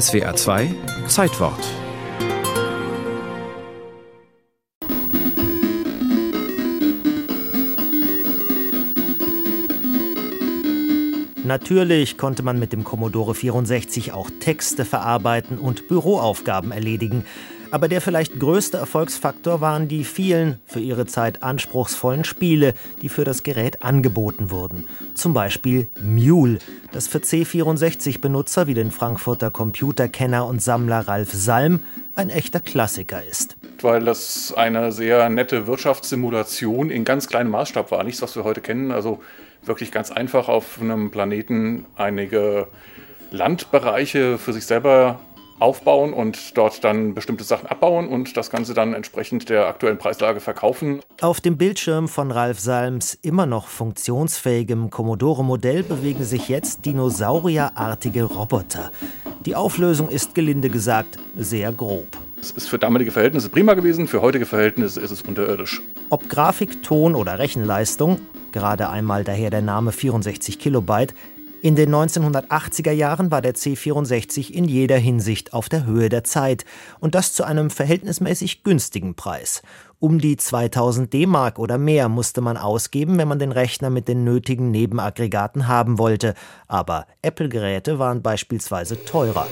SWA 2 Zeitwort Natürlich konnte man mit dem Commodore 64 auch Texte verarbeiten und Büroaufgaben erledigen. Aber der vielleicht größte Erfolgsfaktor waren die vielen, für ihre Zeit anspruchsvollen Spiele, die für das Gerät angeboten wurden. Zum Beispiel Mule, das für C64-Benutzer wie den Frankfurter Computerkenner und Sammler Ralf Salm ein echter Klassiker ist. Weil das eine sehr nette Wirtschaftssimulation in ganz kleinem Maßstab war. Nichts, was wir heute kennen. Also wirklich ganz einfach auf einem Planeten einige Landbereiche für sich selber aufbauen und dort dann bestimmte Sachen abbauen und das Ganze dann entsprechend der aktuellen Preislage verkaufen. Auf dem Bildschirm von Ralf Salms immer noch funktionsfähigem Commodore-Modell bewegen sich jetzt dinosaurierartige Roboter. Die Auflösung ist gelinde gesagt sehr grob. Es ist für damalige Verhältnisse prima gewesen, für heutige Verhältnisse ist es unterirdisch. Ob Grafik, Ton oder Rechenleistung, gerade einmal daher der Name 64 Kilobyte, in den 1980er Jahren war der C64 in jeder Hinsicht auf der Höhe der Zeit und das zu einem verhältnismäßig günstigen Preis. Um die 2000 D-Mark oder mehr musste man ausgeben, wenn man den Rechner mit den nötigen Nebenaggregaten haben wollte, aber Apple-Geräte waren beispielsweise teurer.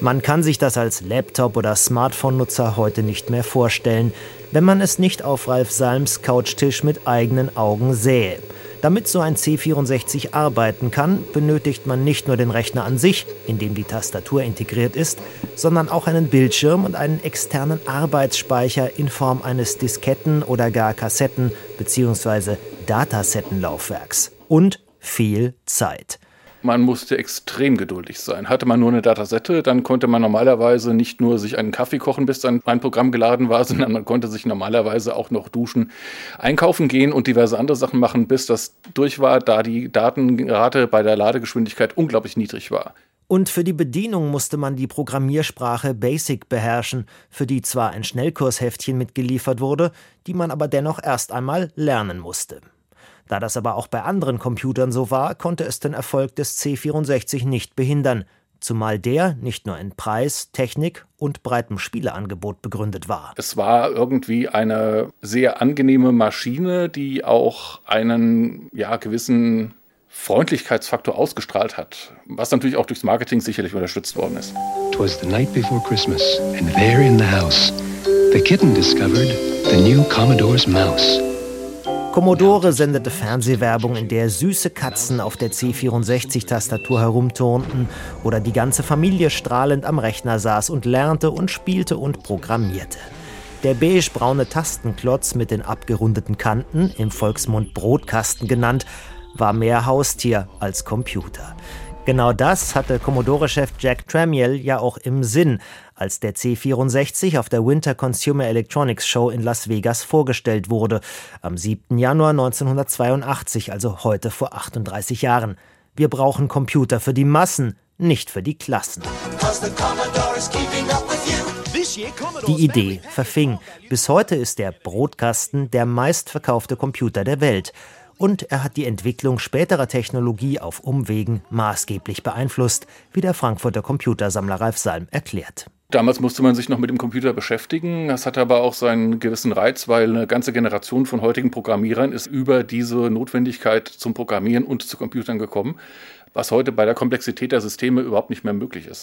Man kann sich das als Laptop- oder Smartphone-Nutzer heute nicht mehr vorstellen, wenn man es nicht auf Ralf Salms Couchtisch mit eigenen Augen sähe. Damit so ein C64 arbeiten kann, benötigt man nicht nur den Rechner an sich, in dem die Tastatur integriert ist, sondern auch einen Bildschirm und einen externen Arbeitsspeicher in Form eines Disketten- oder gar Kassetten- bzw. Datasettenlaufwerks. Und viel Zeit. Man musste extrem geduldig sein. Hatte man nur eine Datasette, dann konnte man normalerweise nicht nur sich einen Kaffee kochen, bis dann ein Programm geladen war, sondern man konnte sich normalerweise auch noch duschen, einkaufen gehen und diverse andere Sachen machen, bis das durch war, da die Datenrate bei der Ladegeschwindigkeit unglaublich niedrig war. Und für die Bedienung musste man die Programmiersprache BASIC beherrschen, für die zwar ein Schnellkursheftchen mitgeliefert wurde, die man aber dennoch erst einmal lernen musste. Da das aber auch bei anderen Computern so war, konnte es den Erfolg des C64 nicht behindern, zumal der nicht nur in Preis, Technik und breitem Spieleangebot begründet war. Es war irgendwie eine sehr angenehme Maschine, die auch einen ja, gewissen Freundlichkeitsfaktor ausgestrahlt hat, was natürlich auch durchs Marketing sicherlich unterstützt worden ist. It was the night before Christmas and there in the house the kitten discovered the new Commodore's mouse. Commodore sendete Fernsehwerbung, in der süße Katzen auf der C64-Tastatur herumturnten oder die ganze Familie strahlend am Rechner saß und lernte und spielte und programmierte. Der beigebraune Tastenklotz mit den abgerundeten Kanten, im Volksmund Brotkasten genannt, war mehr Haustier als Computer. Genau das hatte Commodore-Chef Jack Tramiel ja auch im Sinn, als der C64 auf der Winter Consumer Electronics Show in Las Vegas vorgestellt wurde, am 7. Januar 1982, also heute vor 38 Jahren. Wir brauchen Computer für die Massen, nicht für die Klassen. Die Idee verfing. Bis heute ist der Brotkasten der meistverkaufte Computer der Welt und er hat die Entwicklung späterer Technologie auf Umwegen maßgeblich beeinflusst, wie der Frankfurter Computersammler Ralf Salm erklärt. Damals musste man sich noch mit dem Computer beschäftigen. Das hat aber auch seinen gewissen Reiz, weil eine ganze Generation von heutigen Programmierern ist über diese Notwendigkeit zum Programmieren und zu Computern gekommen, was heute bei der Komplexität der Systeme überhaupt nicht mehr möglich ist.